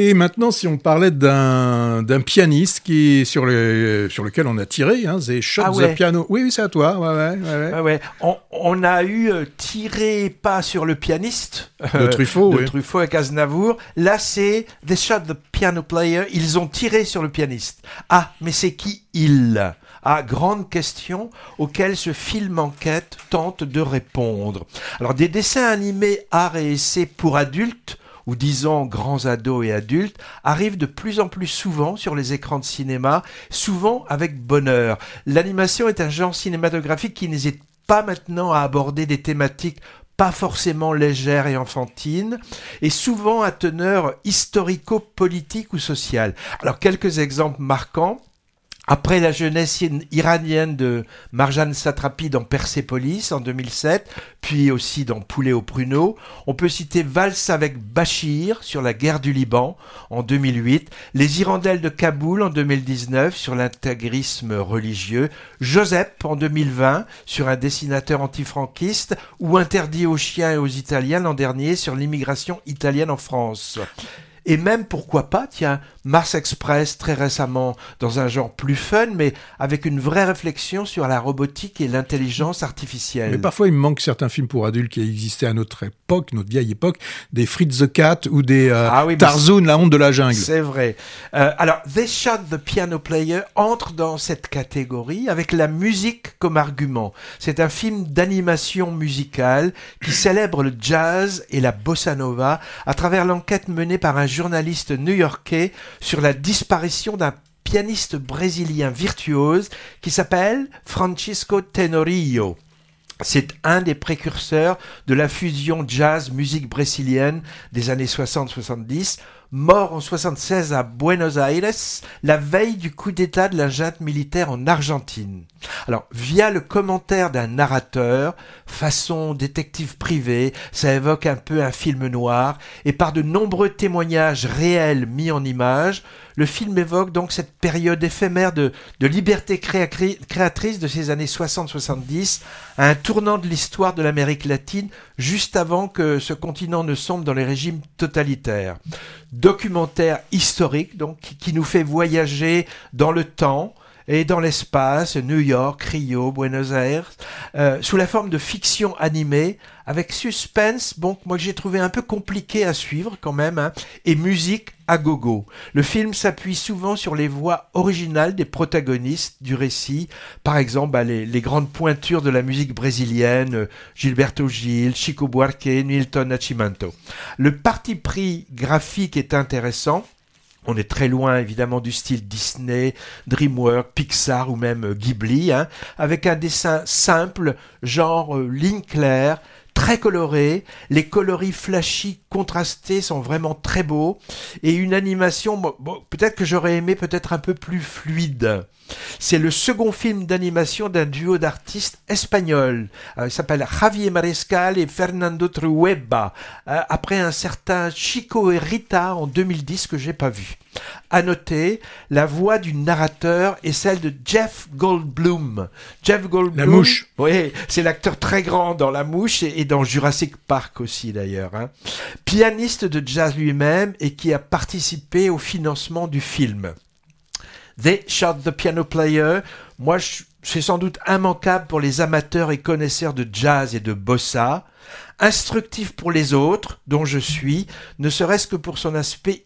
Et maintenant, si on parlait d'un pianiste qui sur le sur lequel on a tiré, hein, c'est Shot Ah the. Piano. Oui, oui, c'est à toi. Ouais, ouais, ouais, ouais. Ouais, ouais. On, on a eu euh, tiré pas sur le pianiste De euh, Truffaut, de oui. Truffaut avec Aznavour. Là, c'est They Shot the Piano Player. Ils ont tiré sur le pianiste. Ah, mais c'est qui il? Ah, grande question auquel ce film enquête tente de répondre. Alors, des dessins animés art et essai pour adultes ou disons grands ados et adultes, arrivent de plus en plus souvent sur les écrans de cinéma, souvent avec bonheur. L'animation est un genre cinématographique qui n'hésite pas maintenant à aborder des thématiques pas forcément légères et enfantines, et souvent à teneur historico-politique ou sociale. Alors quelques exemples marquants. Après la jeunesse iranienne de Marjane Satrapi dans Persépolis en 2007, puis aussi dans Poulet au pruneau, on peut citer Valse avec Bachir sur la guerre du Liban en 2008, Les Hirondelles de Kaboul en 2019 sur l'intégrisme religieux, Joseph en 2020 sur un dessinateur antifranquiste, ou Interdit aux chiens et aux Italiens l'an dernier sur l'immigration italienne en France. Et même, pourquoi pas, tiens, Mars Express très récemment dans un genre plus fun, mais avec une vraie réflexion sur la robotique et l'intelligence artificielle. Mais parfois, il me manque certains films pour adultes qui existaient à notre époque, notre vieille époque, des Fritz the Cat ou des euh, Ah oui, la honte de la jungle. C'est vrai. Euh, alors, They Shot the Piano Player entre dans cette catégorie avec la musique comme argument. C'est un film d'animation musicale qui célèbre le jazz et la bossa nova à travers l'enquête menée par un journaliste new-yorkais sur la disparition d'un pianiste brésilien virtuose qui s'appelle Francisco Tenorio. C'est un des précurseurs de la fusion jazz-musique brésilienne des années 60-70, mort en 76 à Buenos Aires, la veille du coup d'état de la junte militaire en Argentine. Alors, via le commentaire d'un narrateur, façon détective privé, ça évoque un peu un film noir, et par de nombreux témoignages réels mis en images, le film évoque donc cette période éphémère de, liberté créatrice de ces années 60-70, à un tournant de l'histoire de l'Amérique latine, juste avant que ce continent ne sombre dans les régimes totalitaires. Documentaire historique, donc, qui, qui nous fait voyager dans le temps, et dans l'espace, New York, Rio, Buenos Aires, euh, sous la forme de fiction animée, avec suspense, bon, moi j'ai trouvé un peu compliqué à suivre quand même, hein, et musique à gogo. Le film s'appuie souvent sur les voix originales des protagonistes du récit, par exemple bah, les, les grandes pointures de la musique brésilienne, euh, Gilberto Gil, Chico Buarque, Nilton Nascimento. Le parti pris graphique est intéressant, on est très loin évidemment du style Disney, DreamWorks, Pixar ou même euh, Ghibli, hein, avec un dessin simple, genre euh, ligne claire, très coloré, les coloris flashy contrastés sont vraiment très beaux, et une animation, bon, bon, peut-être que j'aurais aimé peut-être un peu plus fluide. C'est le second film d'animation d'un duo d'artistes espagnols. Euh, il s'appelle Javier Mariscal et Fernando Trueba, euh, après un certain Chico et Rita en 2010 que j'ai pas vu. À noter, la voix du narrateur est celle de Jeff Goldblum. Jeff Goldblum. La mouche. Oui, c'est l'acteur très grand dans La Mouche et, et dans Jurassic Park aussi d'ailleurs. hein. Pianiste de jazz lui-même et qui a participé au financement du film. They Shot the Piano Player, moi c'est sans doute immanquable pour les amateurs et connaisseurs de jazz et de bossa, instructif pour les autres, dont je suis, ne serait-ce que pour son aspect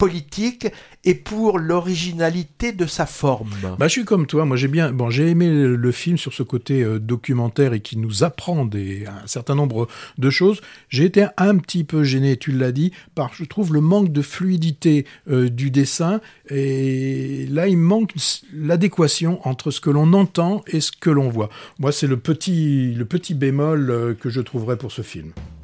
historico-politique et pour l'originalité de sa forme. Bah, je suis comme toi. Moi, j'ai bien, bon, j'ai aimé le, film sur ce côté euh, documentaire et qui nous apprend un certain nombre de choses. J'ai été un petit peu gêné, tu l'as dit, par, je trouve, le manque de fluidité euh, du dessin. Et là, il manque l'adéquation entre ce que l'on entend et ce que l'on voit. Moi, c'est le petit, le petit bémol euh, que je trouverais pour ce film.